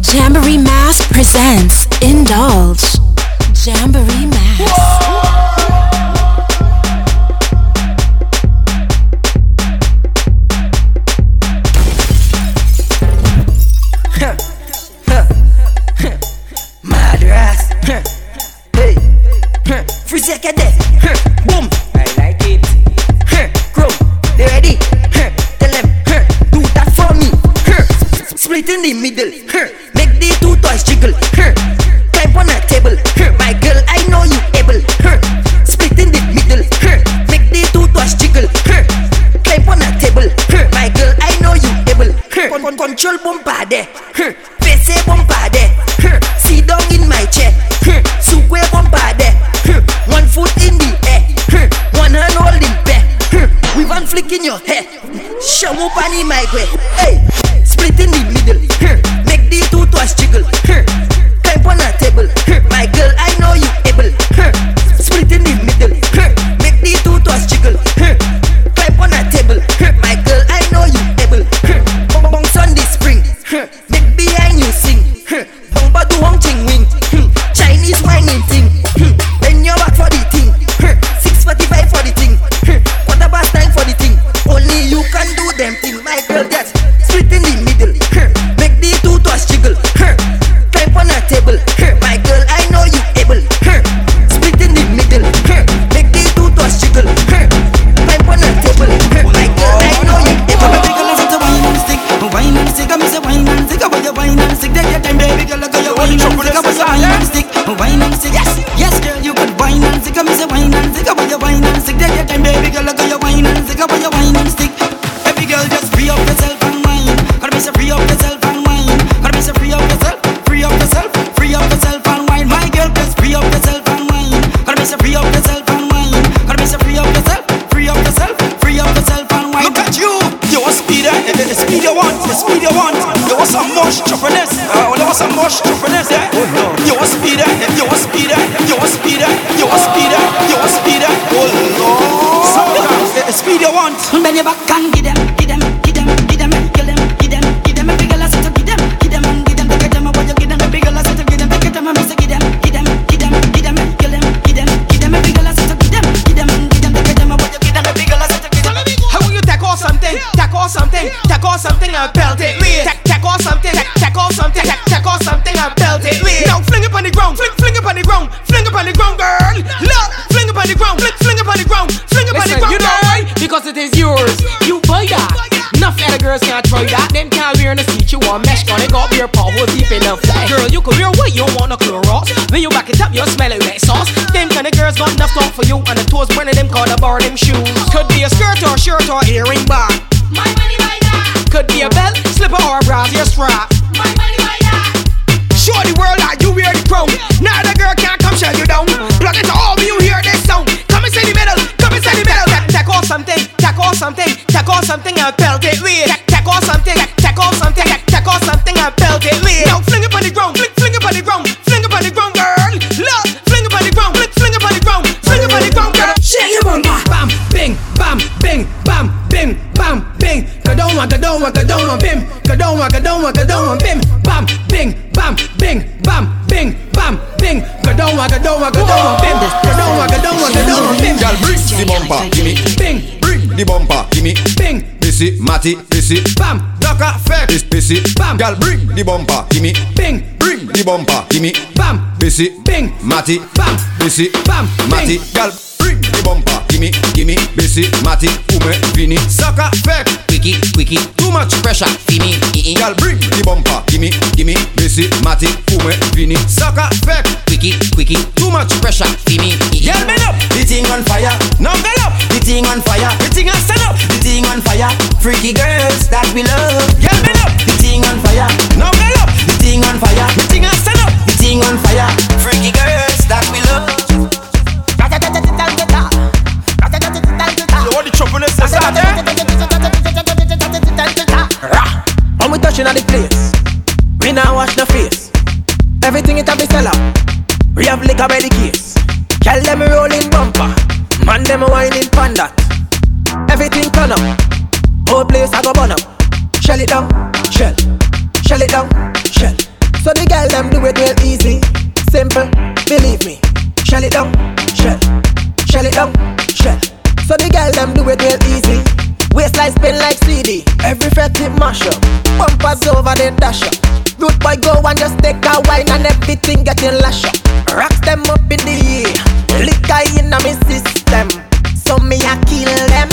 Jamboree Mas presents Indulge. Jamboree Mas. Whoa! Freeze your cadet. Boom. I like it. Ready? Tell them. Do that for me. Split in the middle wiggle, her. Climb on a table, her. My girl, I know you able, her. Split in the middle, her. Make the two toes jiggle, her. Climb on a table, her. My girl, I know you able, her. Con- control bombarde, her. Pissy, matty, pissy, bam. Knock a fake, piss, pissy, bam. Girl bring the bumper, gimme, bing. Bring the bumper, gimme, bam. Pissy, bing, matty, bam. Pissy, bam, matty, girl. Bring the bumper, gimme, gimme, basic, matty, fume, vini, sucker, fek, quicky, quicky, too much pressure, gimme, girl, bring the bumper, gimme, gimme, basic, matty, fume, vini, sucker, fek, quicky, quicky, too much pressure, gimme, girl, bend up, the thing on fire, now get up, the thing on fire, the thing on stand up, the thing on fire, freaky girls that we love, girl, bend up, the thing on fire, now get up, the thing on fire, the thing on stand up, the thing on fire, freaky girls. the trouble is that When we touching all the place, we now wash the face. Everything it a be sell out. We have liquor by the case. Girl them rolling bumper, man them whining panda. Everything turn up, whole place I go burn up. Shell it down, shell, shell it down, shell. So the girl them do it real easy, simple, believe me. Shell it down, shell, shell it down, shell. So the girl them do it real easy. Waistline spin like CD, every fret mash up. Bumpers over the dash up. Root boy go and just take a wine and everything getting lash up. Rocks them up in the air, liquor in my system. So me I kill them,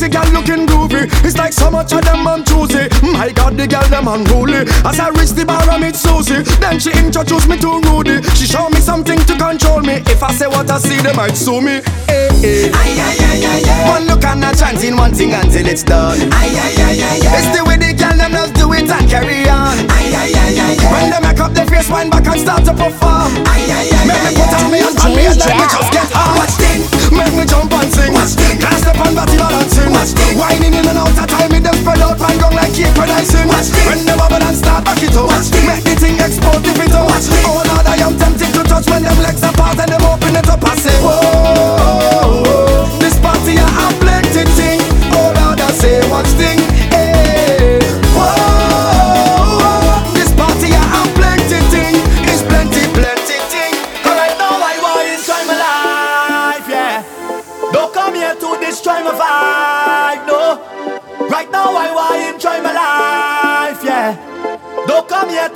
sexy gal looking groovy. It's like so much of them on choosy My god the gal them unruly. As I reach the bar I meet Susie. Then she introduced me to Rudy. She show me something to control me. If I say what I see they might sue me. Eh, eh. Hey, hey. Aye, aye, aye, aye, aye. One look and a chanting one thing until it's done. Aye, aye, aye, aye, aye. It's the way the gal them just do it and carry on. Aye, aye, aye, aye, aye. When they make up their face wind back and start to perform. Aye, aye, aye, Make me put on me and on me and let me just get hard Watch thing, make me jump and sing. Watch thing, can't step on body balancing Watch. Thing, whining in and out of time me them spread out and gong like cake when I sing Watch. Thing, when the bubble and start back it up Watch. Thing, make the thing explode if it out Watch. Thing, oh Lord I am tempted to touch when them legs apart and them open it up I say whoa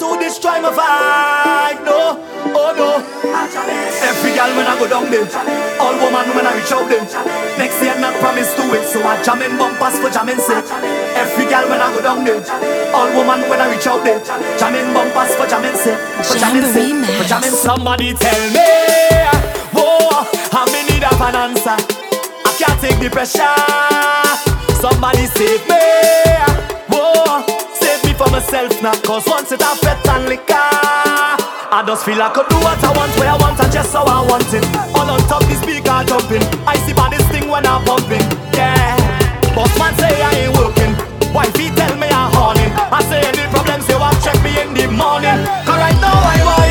to destroy my vibe, no. Oh no. Every girl when I go down there, all woman when I reach out them. Next year not promise to it, so I jam in bumpers for jamming sake. Every girl when I go down there, all woman when I reach out them. Jam in bumpers for jamming sake, for jamming sake, for jamming. Somebody tell me, whoa, how me need of an answer. I can't take the pressure. Somebody save me, whoa, me for myself now. Cause once it I fet and liquor. I just feel I could do what I want, where I want, and just how I want it. All on top, the speaker jumping. I see by this thing when I'm pumping, yeah. Boss man say I ain't working. Wifey tell me I'm horny. I say any problems, you want check me in the morning. Cause right now I want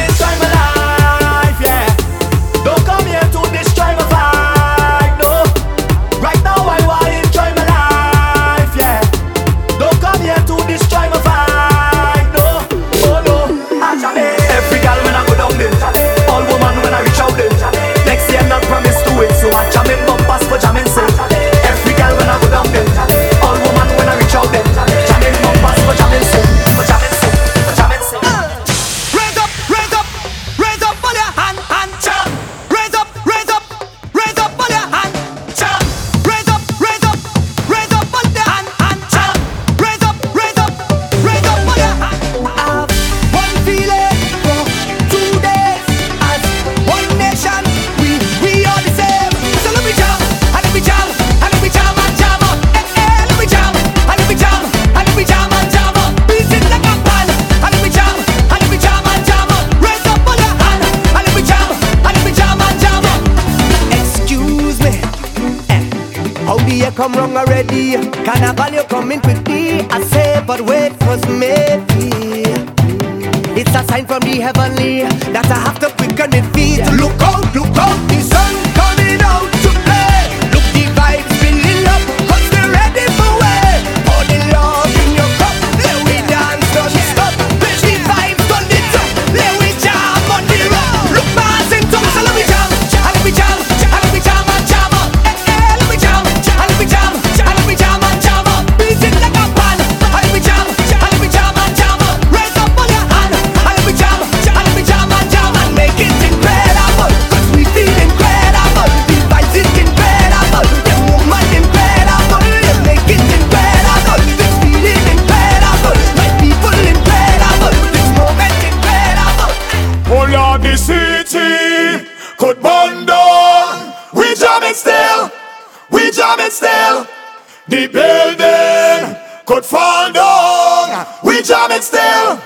building could fall down. We jamming still,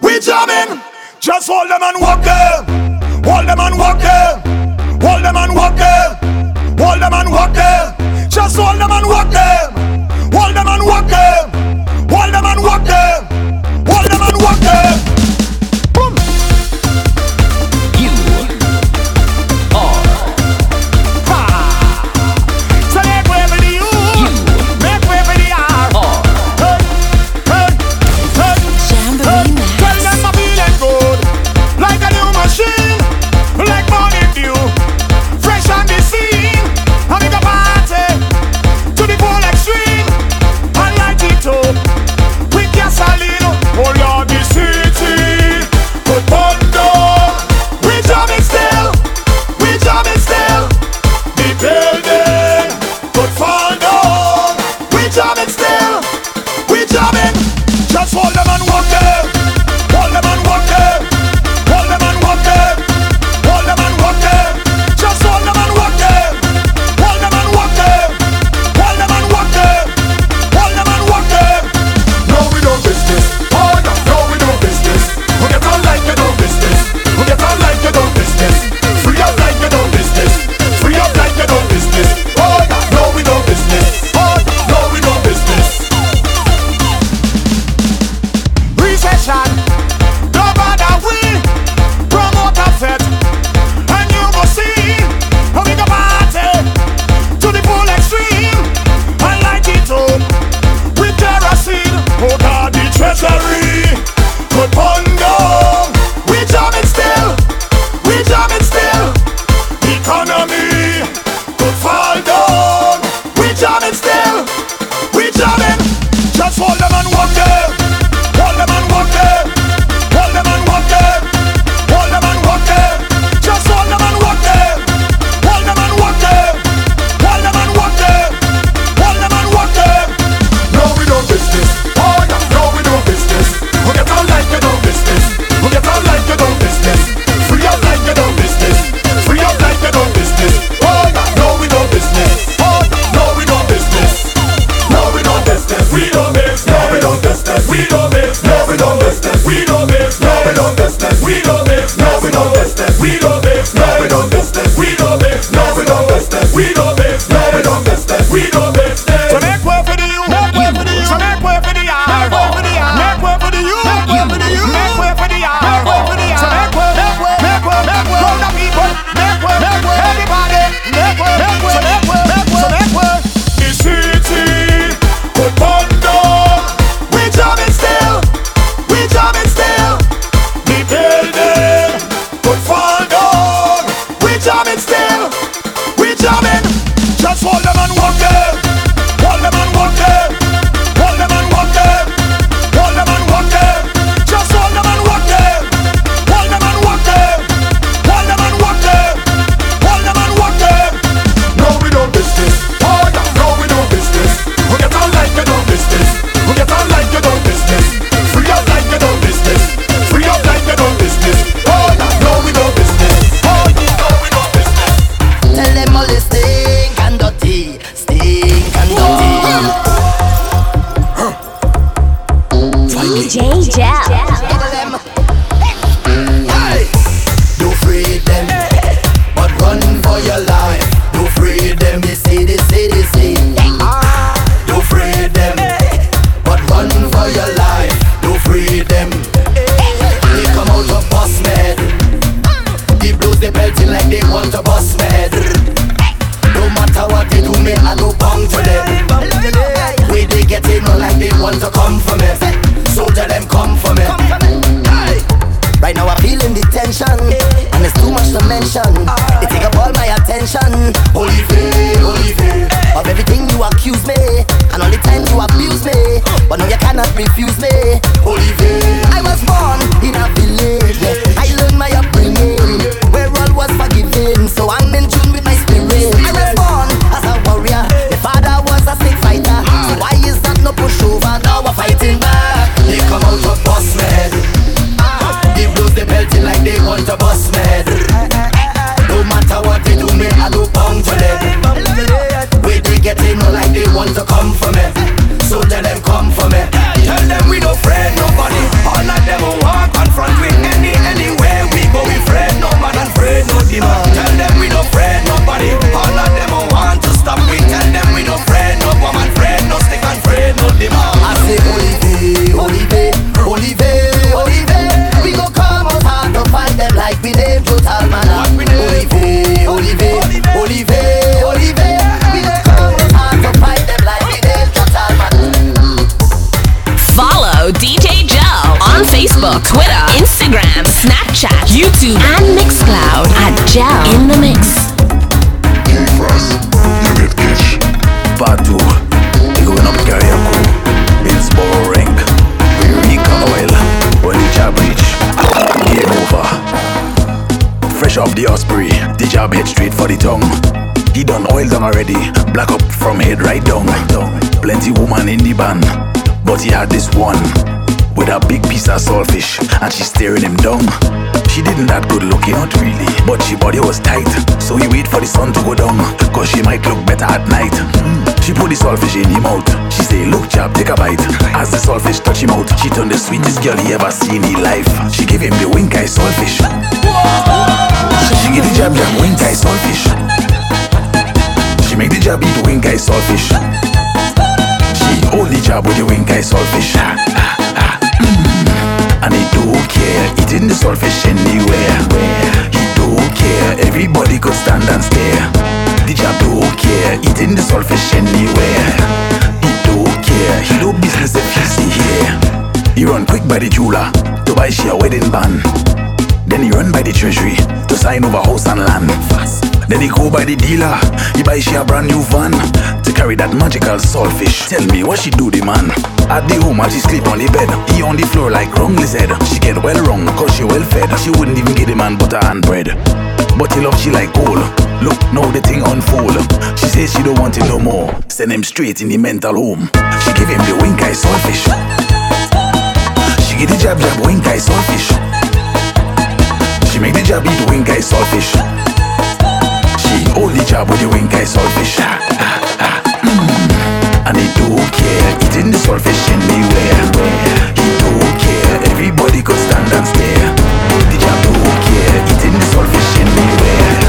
we jamming. Just hold them and walk them, hold them and walk them, hold them and walk them, hold them and walk them. Just hold them and walk them, hold them and walk them. Job head straight for the tongue. He done oil down already Black up from head right down. Plenty woman in the band But he had this one with a big piece of saltfish and she staring him down. She didn't that good looking, not really, but she body was tight. So he wait for the sun to go down, cause she might look better at night. Mm. She put the saltfish in him mouth. She say, look chap, take a bite. As the saltfish touch him out, she turned the sweetest girl he ever seen in life. She gave him the wink eye saltfish. She give the jab jab wink eye saltfish. She make the jab eat the wink eye saltfish. She hold the jab with the wink eye saltfish. And he don't care, eating the saltfish anywhere. He don't care, everybody could stand and stare. The job don't care, eating the saltfish anywhere. He don't care, he do business if you see here. He run quick by the jeweler to buy she a wedding band. Then he run by the treasury to sign over house and land. Fast. Then he go by the dealer, he buy she a brand new van to carry that magical saltfish. Tell me what she do the man. At the home, she sleep on the bed, he on the floor like wrong head. She get well wrong, cause she well fed. She wouldn't even give the man butter and bread. But he love she like gold. Look, now the thing unfold. She says she don't want him no more. Send him straight in the mental home. She give him the wink eye saltfish. She give the jab jab wink eye saltfish. She make the jab eat wink eye saltfish. She hold the jab with the wink eye saltfish. Ah, ah, ah, mm. And he don't care, eating the saltfish anywhere. He don't care, everybody could stand and stare. The jab don't care, eating the saltfish anywhere.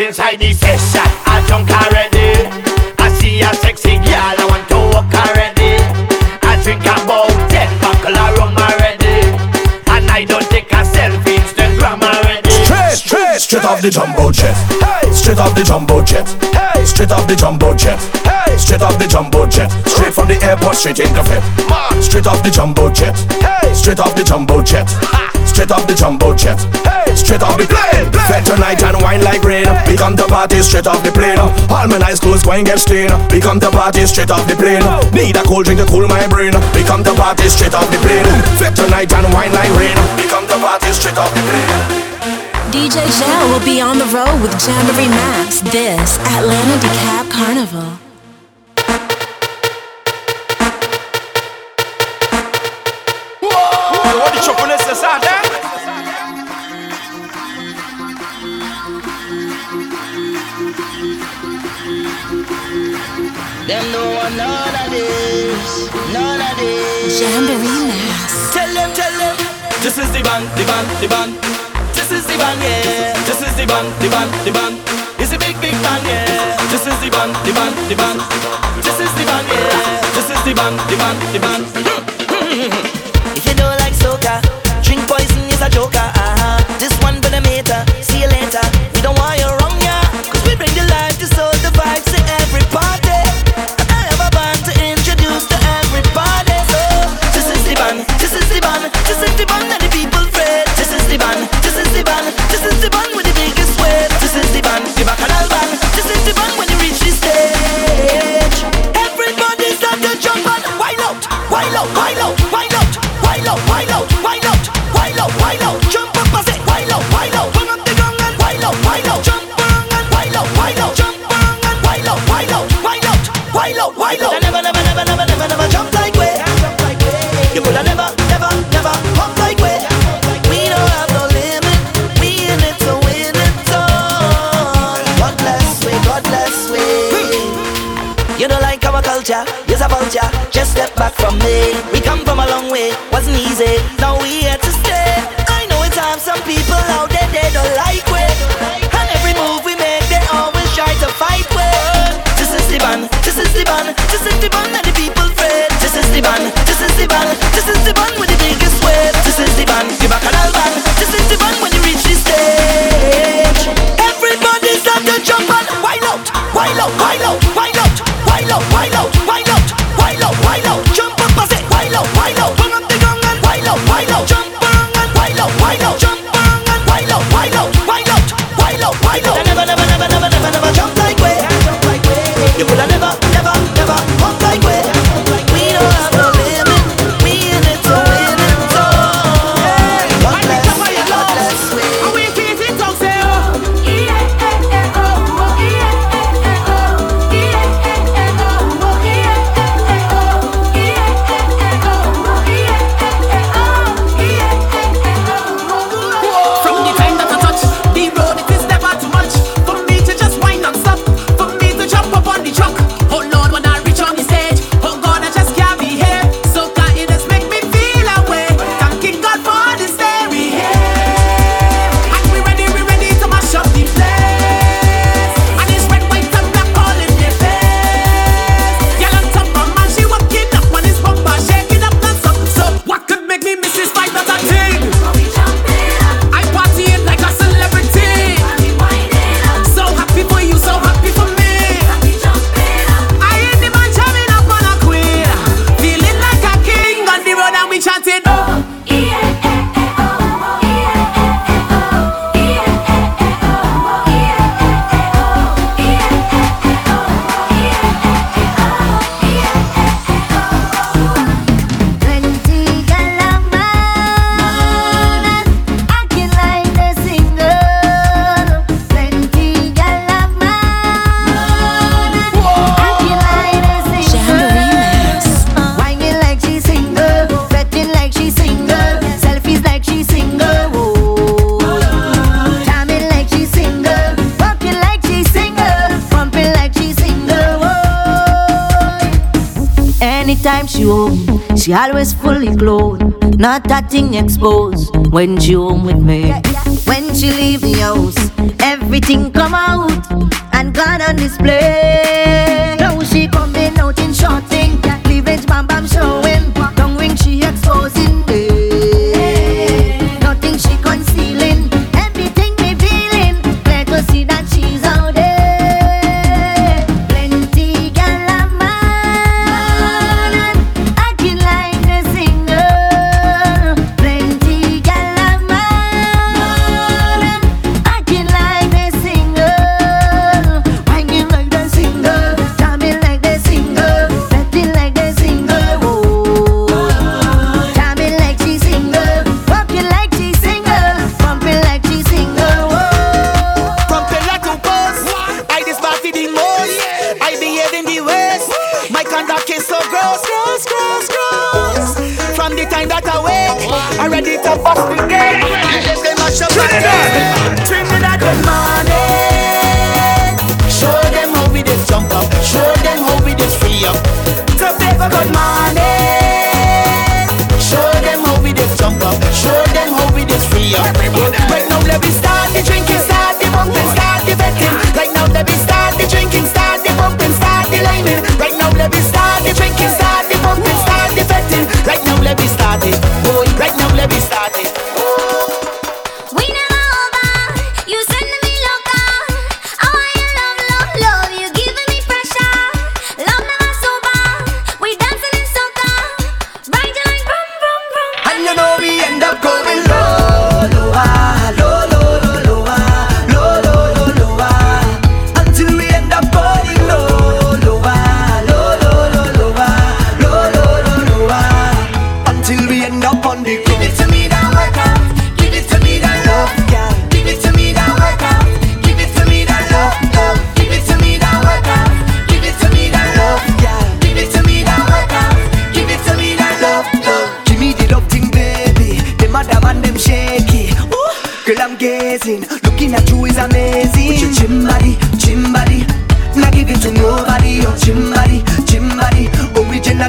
out inside the session. I drunk already. I see a sexy girl, I want to walk already. I drink about ten buckle of rum already, and I don't take a selfie, Instagram already. Straight, straight, straight off the jumbo jet. Hey, straight off the jumbo jet. Hey, straight off the jumbo jet. Hey, straight off the jumbo jet. Straight from the airport, straight in the fit. Straight off the jumbo jet. Hey, straight off the jumbo jet. Straight off the jumbo jet. Hey straight off the plane. Fed tonight and wine like rain. We come to party straight off the plane. All my nice clothes going get stained. We come to party straight off the plane. Need a cold drink to cool my brain. We come to party straight off the plane. Fed tonight and wine like rain. We come to party straight off the plane. DJ JEL will be on the road with Jamboree Mas this Atlanta DeKalb Carnival. Them don't none of this, none of this. Jamboree Mas. Tell them, tell them. This is the band, the band, the band. This is the band, yeah. This is the band, the band, the band. It's a big, big band, yeah. This is the band, the band, the band. This is the band, yeah. This is the band, the band, the band. if you don't like soca, drink poison is a joker. She always fully clothed, not a thing exposed when she home with me. When she leave the house, everything come out and gone on display.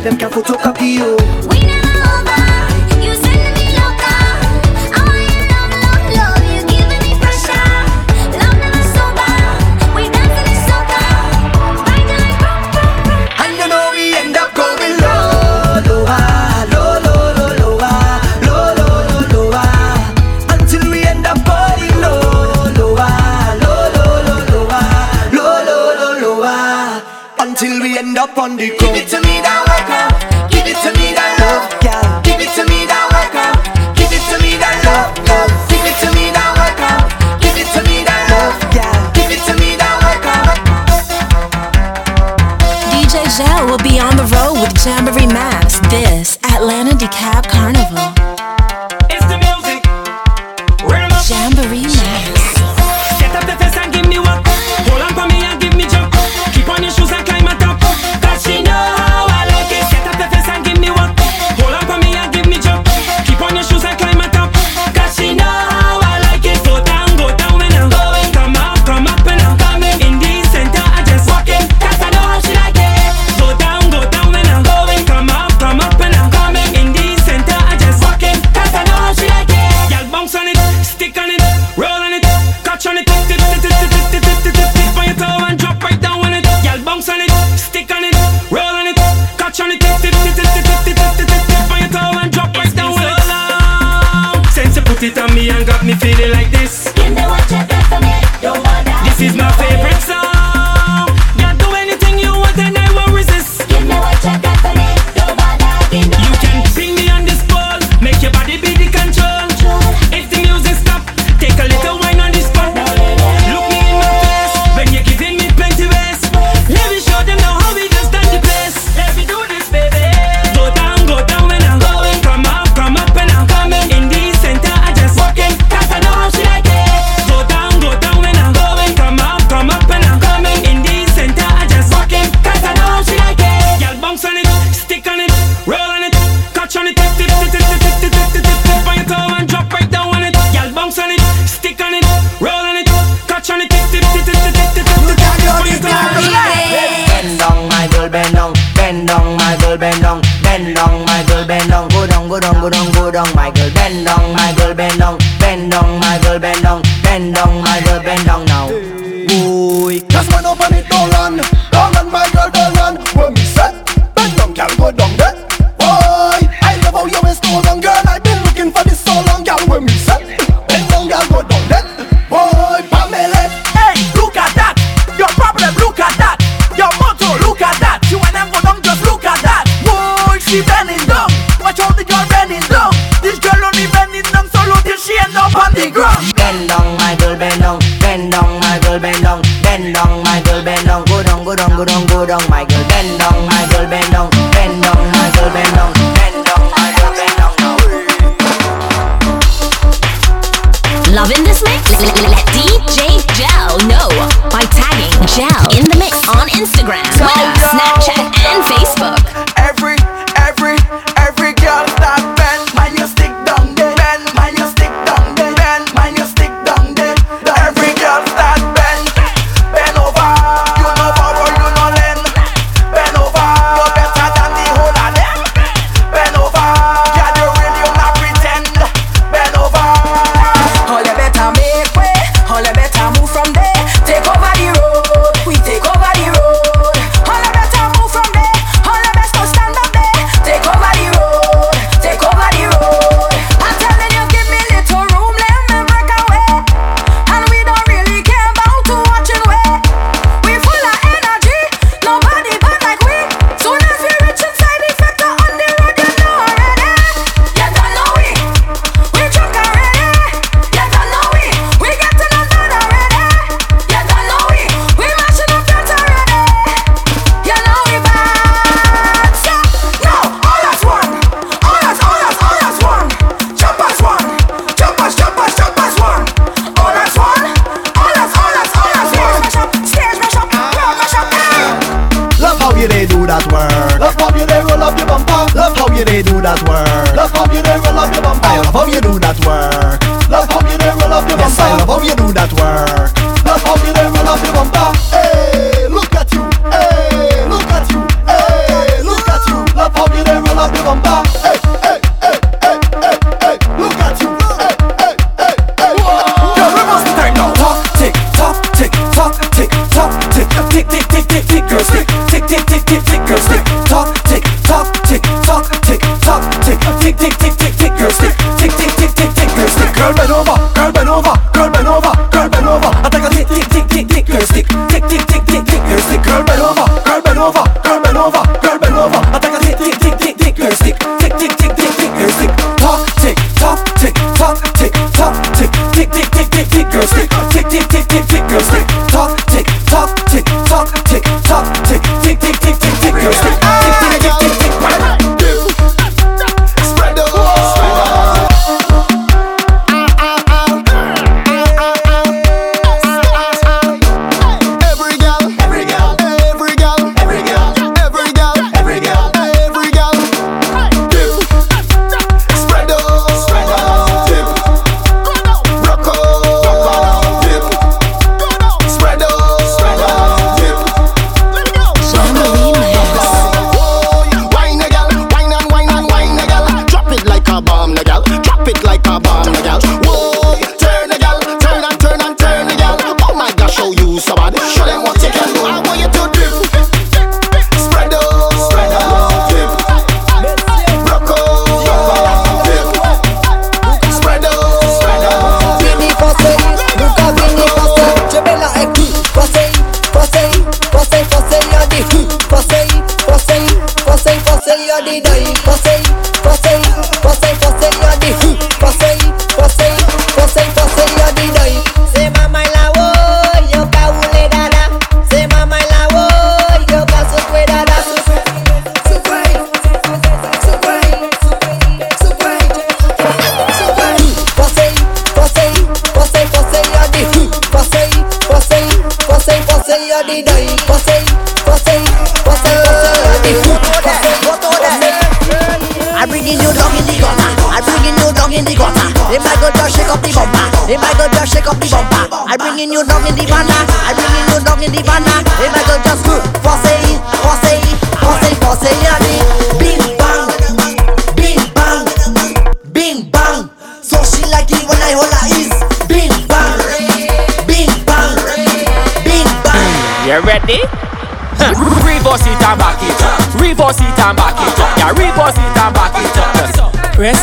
them can photocopy you.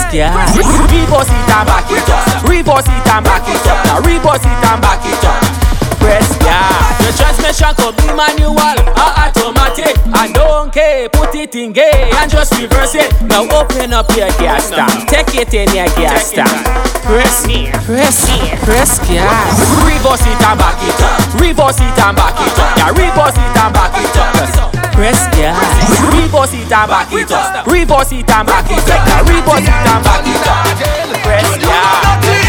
Press gas. Reverse it and back it up. Reverse it and I. Put it in gear and just reverse it. Now open up your gas tank. Take it in your gas tank. Press, press, press gas. Reverse it and back it up. Reverse it and back it up. Yeah, reverse it and back it up. Press gas. Reverse it and back it up. Reverse it and back it up. Reverse it and back it up. Press gas.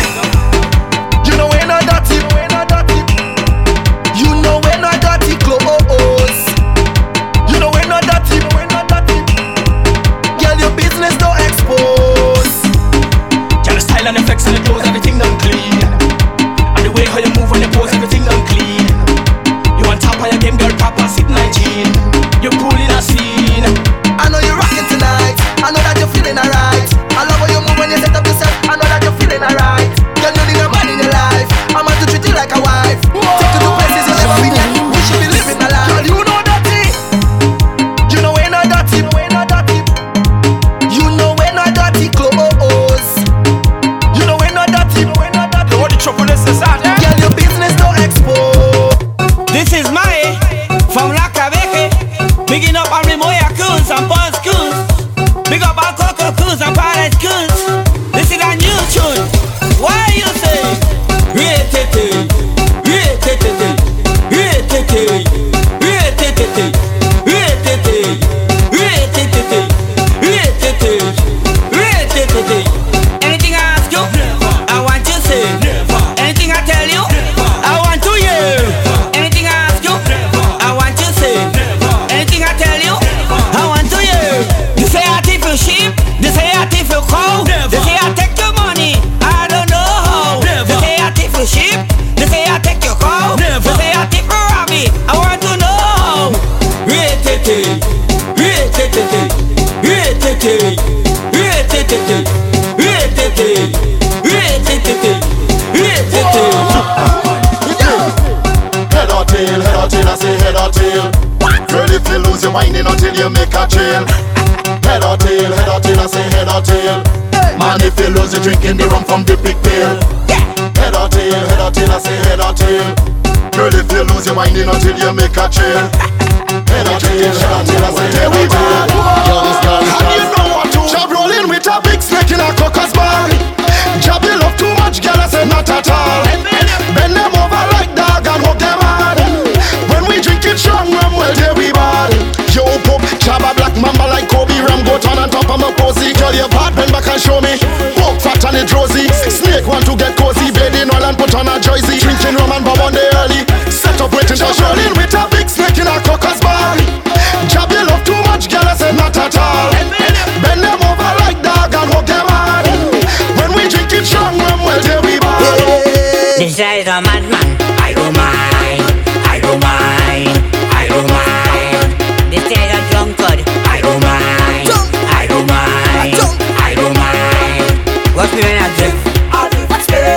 You make a trail. Head or tail, head or tail, I say head or tail. Man, if you lose, you drinking the rum from the big pail. Head or tail, head or tail, I say head or tail. Girl, if you lose your whining until you make a trail. Head or tail, head or tail, I say head or tail. And you know what to. Job rolling with a big snake in a cocker's ball. Job you love too much, girl, I say not at all. On my posy. Girl, your part, bend back and show me. Poke fat and it rosy. Snake want to get cozy, bathing oil and put on a jersey. Drinking rum and bob on the early. Set up waiting, just rolling with a big snake in a cocker's ball. Jab you love too much, girl, I said not at all. Bend them over like dog and hug them hard. When we drink it strong, rum, well, there we ball. This is a madman. I don't mind. I don't mind. I don't mind. What's me when I drift?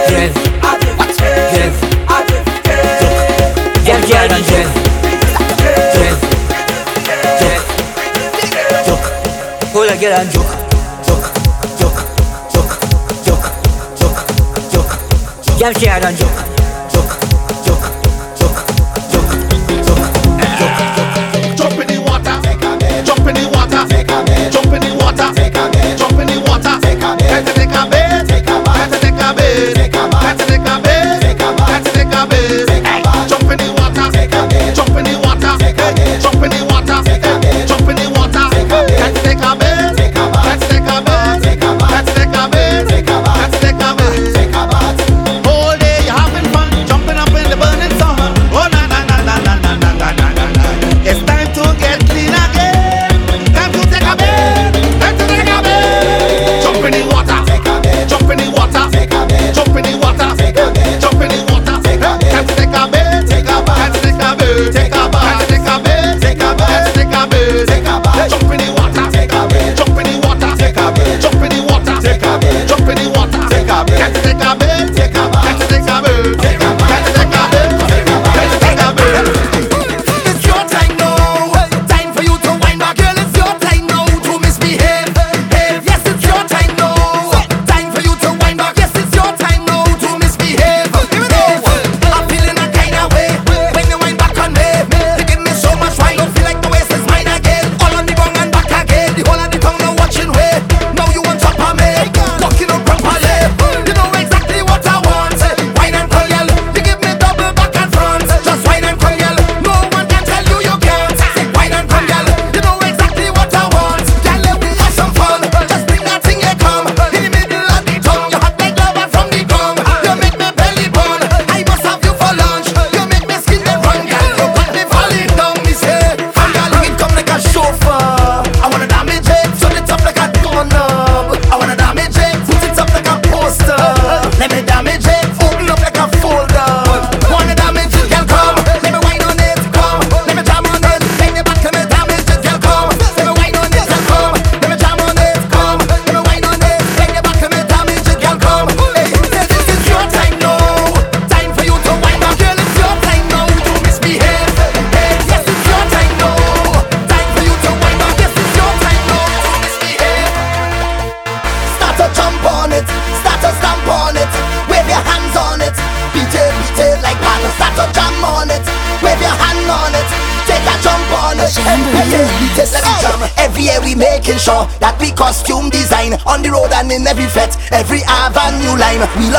Drift. Drift. Drift. Yeah, don't drift. Drift. Drift. Joke. Hold a girl and joke. Joke. Joke. Joke. Joke. Joke. Joke. Jump share and joke.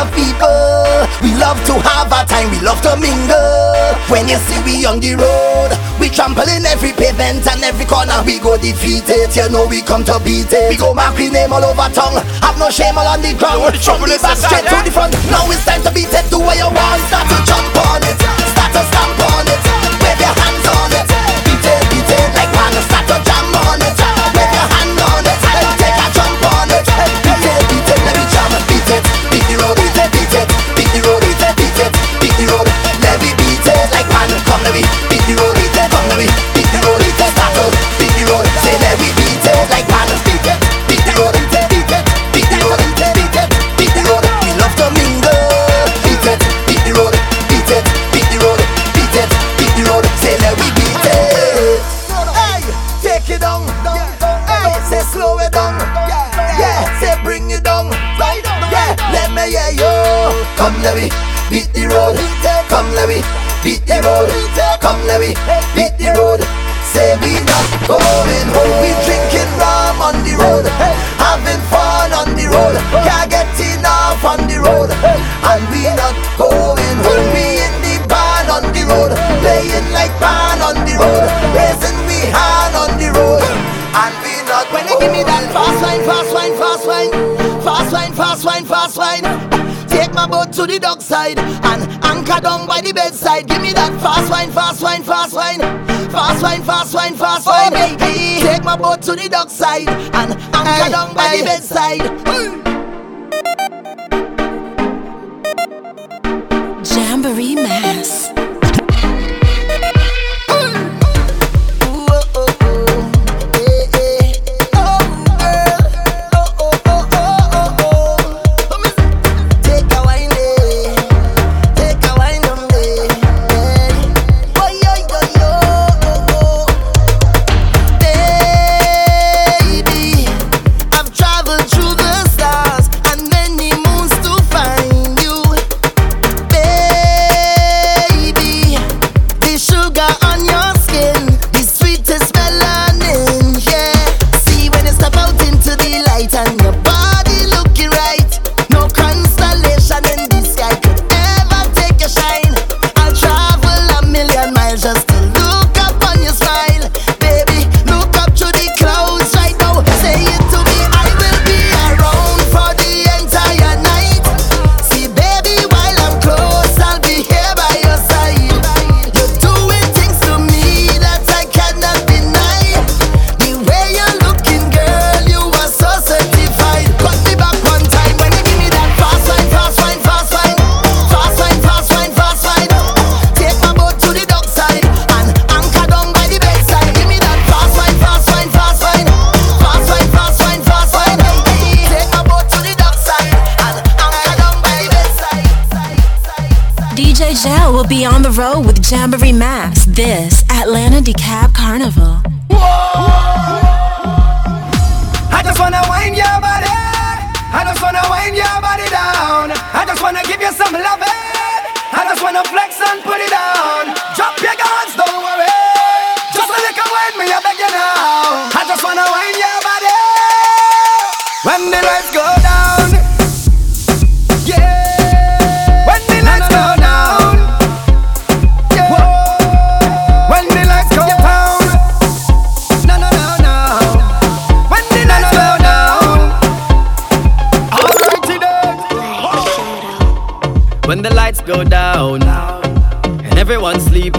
of people. We love to have our time, we love to mingle. When you see we on the road, we trampling every pavement and every corner. We go defeated, you know we come to beat it. We go mark we name all over tongue, have no shame all on the ground. The From the back straight to the front, now it's time to beat it. Do what you want, start to jump on it, start to stamp on it. wine, fast wine, fast wine. Take my boat to the dockside and anchor down by the bedside. Give me that fast wine, fast wine, fast wine. Fast wine, fast wine, fast oh, wine. Baby. Take my boat to the dockside and anchor aye, down by aye. the bedside. Jamboree man. This Atlanta Dekalb Carnival. Whoa! I just wanna wind your body. I just wanna wind your body down. I just wanna give you some love. I just wanna flex and put it down. Drop your guns, don't worry. Just a little wind me, I beg you now. I just wanna wind your body. When the lights go.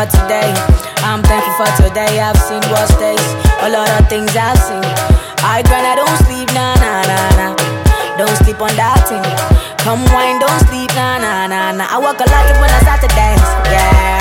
For today. I'm thankful for today. I've seen worse days. A lot of things I've seen. I grind, I don't sleep, nah, nah, nah, nah. Don't sleep on that thing. Come wine, don't sleep, nah, nah, nah, nah. I work a lot when I start to dance. Yeah,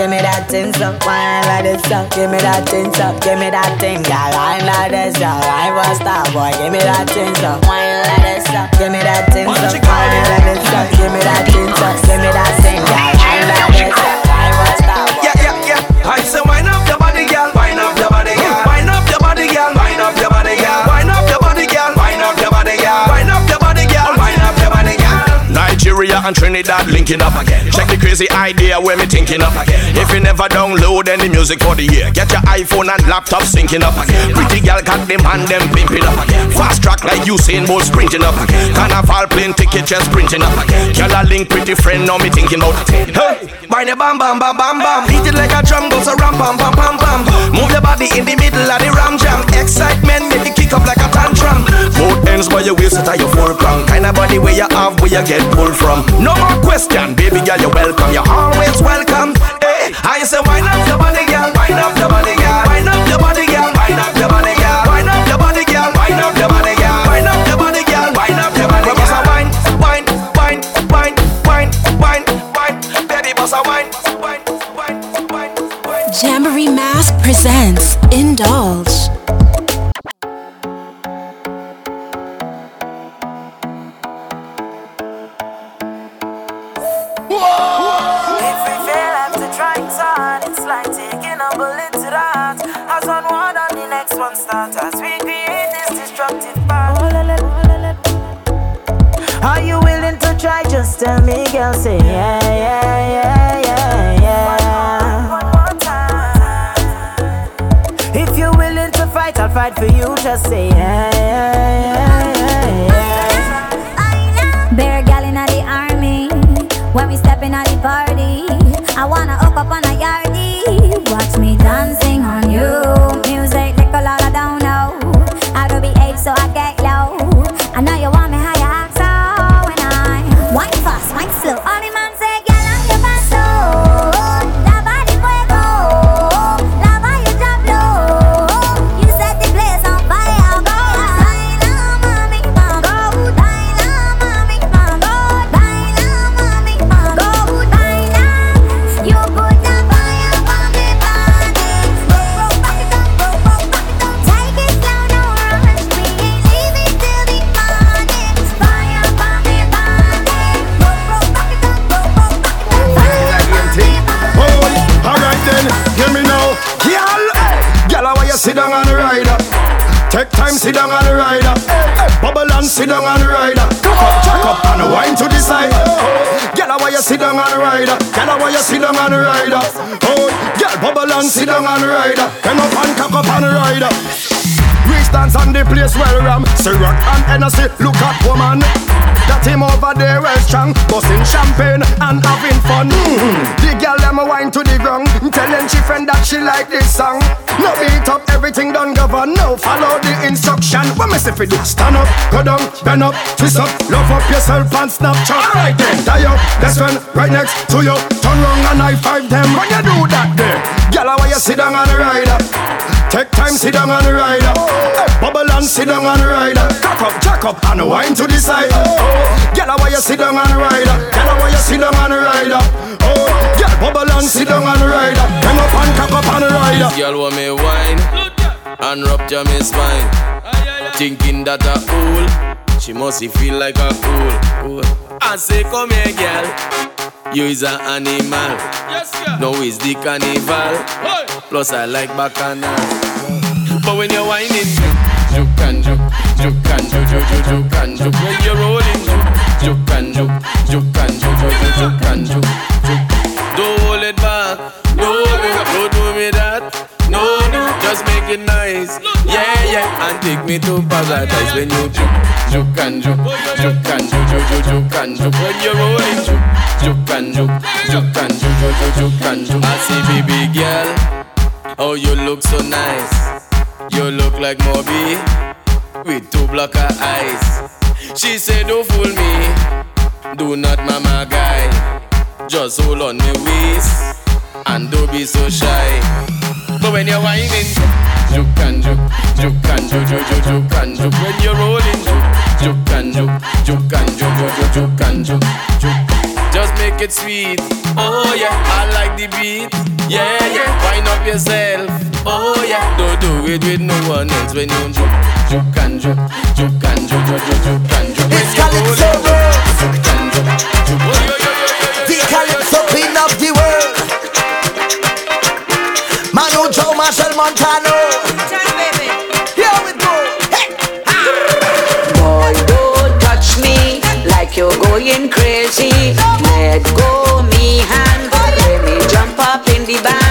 give me that thing up. Wine like this up, give me that thing up. Give me that thing, girl. Wine like this up. I was star boy, give me that thing up. Wine like this up, give me that thing up. Wine like this up, give me that thing up. Give me that thing, girl. Nigeria and Trinidad linking up again. Check the crazy idea where me thinking up again. If you never download any music for the year, get your iPhone and laptop syncing up again. Pretty girl got them and them pimping up again. Fast track like Usain Bolt sprinting up again. Carnival plane ticket just sprinting up again. Girl a link pretty friend now me thinking about it. Hey, your bam bam bam bam bam. Beat it like a drum goes a ram pam pam pam pam. Move your body in the middle of the ram jam. Excitement make it kick up like a tantrum. Both ends by your waist tie your full crown. Kind of body where you have where you get pulled from from. No more question, baby girl, you're welcome. You're always welcome. Eh, hey, I say, wind up your body, girl. Wind up your body, girl. Wind up your body, girl. Wind up your body, girl. Wind up your body, girl. Wind up your body, girl. Wind up your body, girl. Wind up your body, girl. Bossa wine, wine, wine, wine, wine, wine, wine. Baby, bust a wine, wine, wine, wine, wine. Jamboree Mas presents Indulge. Just tell me, girl. Say yeah, yeah, yeah, yeah, yeah. If you're willing to fight, I'll fight for you. Just say yeah, yeah, yeah, yeah, yeah. Bear gal in the army. When we step in the party, I wanna hook up on a yardie. Watch me dancing on you. Sit down the rider. Come up, jack up and wine to the side. Girl, why you sit down on the rider? Girl, why you sit down on the rider? Oh, girl, bubble and sit down on the rider. Come up and cock up on the rider. Reach dance on the place well ram Ciroc and Hennessy, look at woman That him over there well strong. Busting champagne and having fun. The girl them a wine to the ground. Telling she friend that she like this song. No beat up, everything done govern. No follow the instruction. What me say for do? Stand up, go down, bend up, twist up. Love up yourself and snap Snapchat. Alright then, tie up, best friend right next to you. Turn round and high five them. When you do that there Girl, why you sit down on the rider? Take time, sit down and ride up. Bubble and sit down and ride up. Cock up, jack up, and wine to the side. Oh, girl, why you sit down and ride up? Girl, why you sit down and ride up? Oh, girl, bubble and sit down and ride up. Come up and cock up and ride up. Girl, want me wine and rupture me spine. Thinking that a fool, she must feel like a fool. fool. I say, come here, girl. You is an animal. Yes, yeah. No, is the carnival. Hey. Plus, I like bacchanal. But when you're whining, juke and juke, juke and juke, juke, juke, juke and juke. When you're rolling, juke and juke, juke and juke, juke, juke and juke, juke. Don't hold it back. No, no, don't do me that. No, no, just make it nice. Yeah, yeah, and take me to paradise when you juke, juke and juke, juke and juke, juke, juke, juke and juke. When you're rolling, juke, juke and juke, juke and juke, juke, juke, juke and juke. I see baby girl, oh you look so nice. You look like Moby with two black eyes. She said, Don't fool me, do not mama guy. Just hold on me waist and don't be so shy. But when you're whining, juke and juke, juke and juke, juke, juke, juke and juke. When you're rolling, and juke, juke, juke, juke and juke, juke. Just make it sweet. Oh yeah, I like the beat. Yeah, yeah, wind up yourself. Oh yeah, don't do it with no one else when you juke, juke and juke, juke and juke, juke, juke, juke and juke. It's Calypso World. The Calypso queen of the world. Manu Joe Machel Montano. Going crazy. Let go me hand, let me jump up in the band.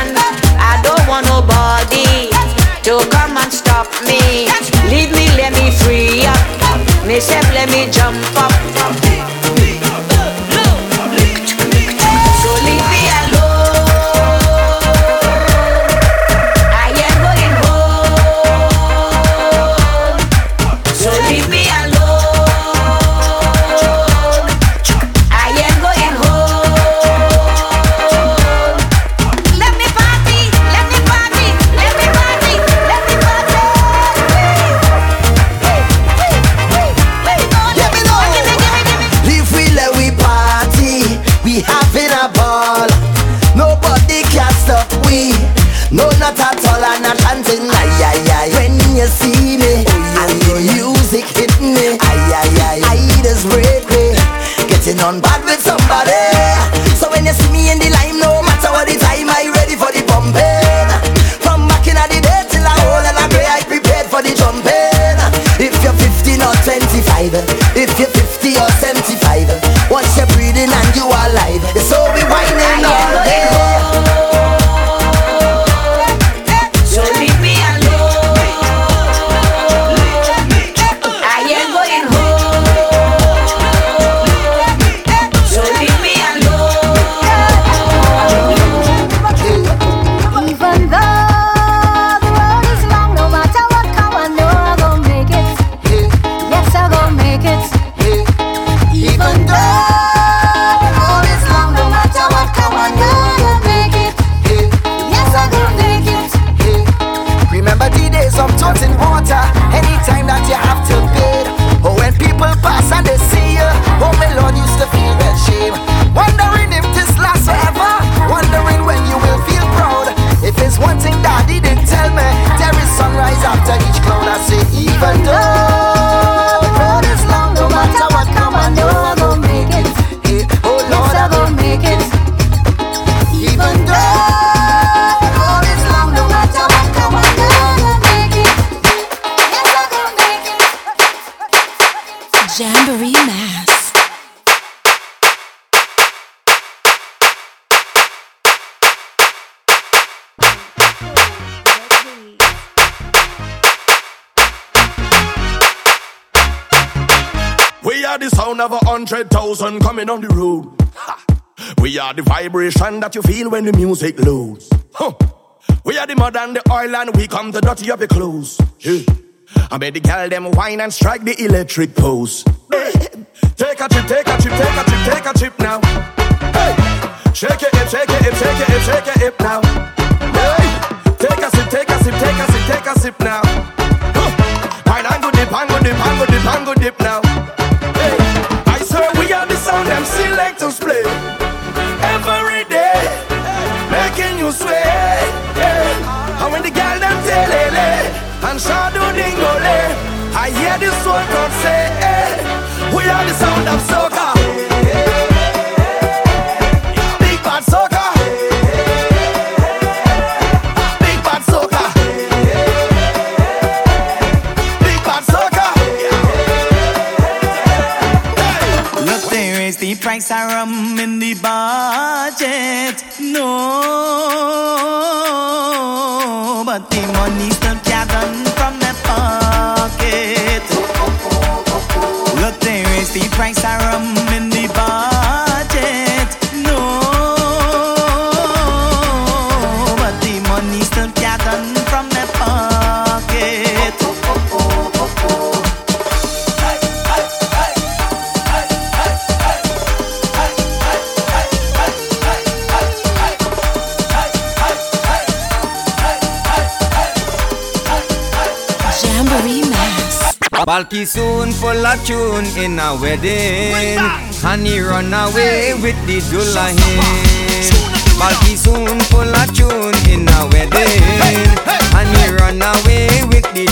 thousand coming on the road. Ha. We are the vibration that you feel when the music loads. Huh. We are the mud and the oil and we come to dirty up your clothes. Yeah. I bet the girl them whine and strike the electric pose. Hey. Take a chip, take a chip, take a chip, take a chip now. Hey. Shake it, shake it, shake it, shake it, it now. Hey. Take a sip, take a sip, take a sip, take a sip now. Huh. Wine and go dip, and go dip, and go dip, and go dip now them selectors play every day, making you sway. Yeah. And when the girl them telele eh, and shadow dingole, I hear this one God say, hey, We are the sound of soul. tune in a wedding. Honey, run away with the dula Balki soon pull a tune in a wedding. And run away with the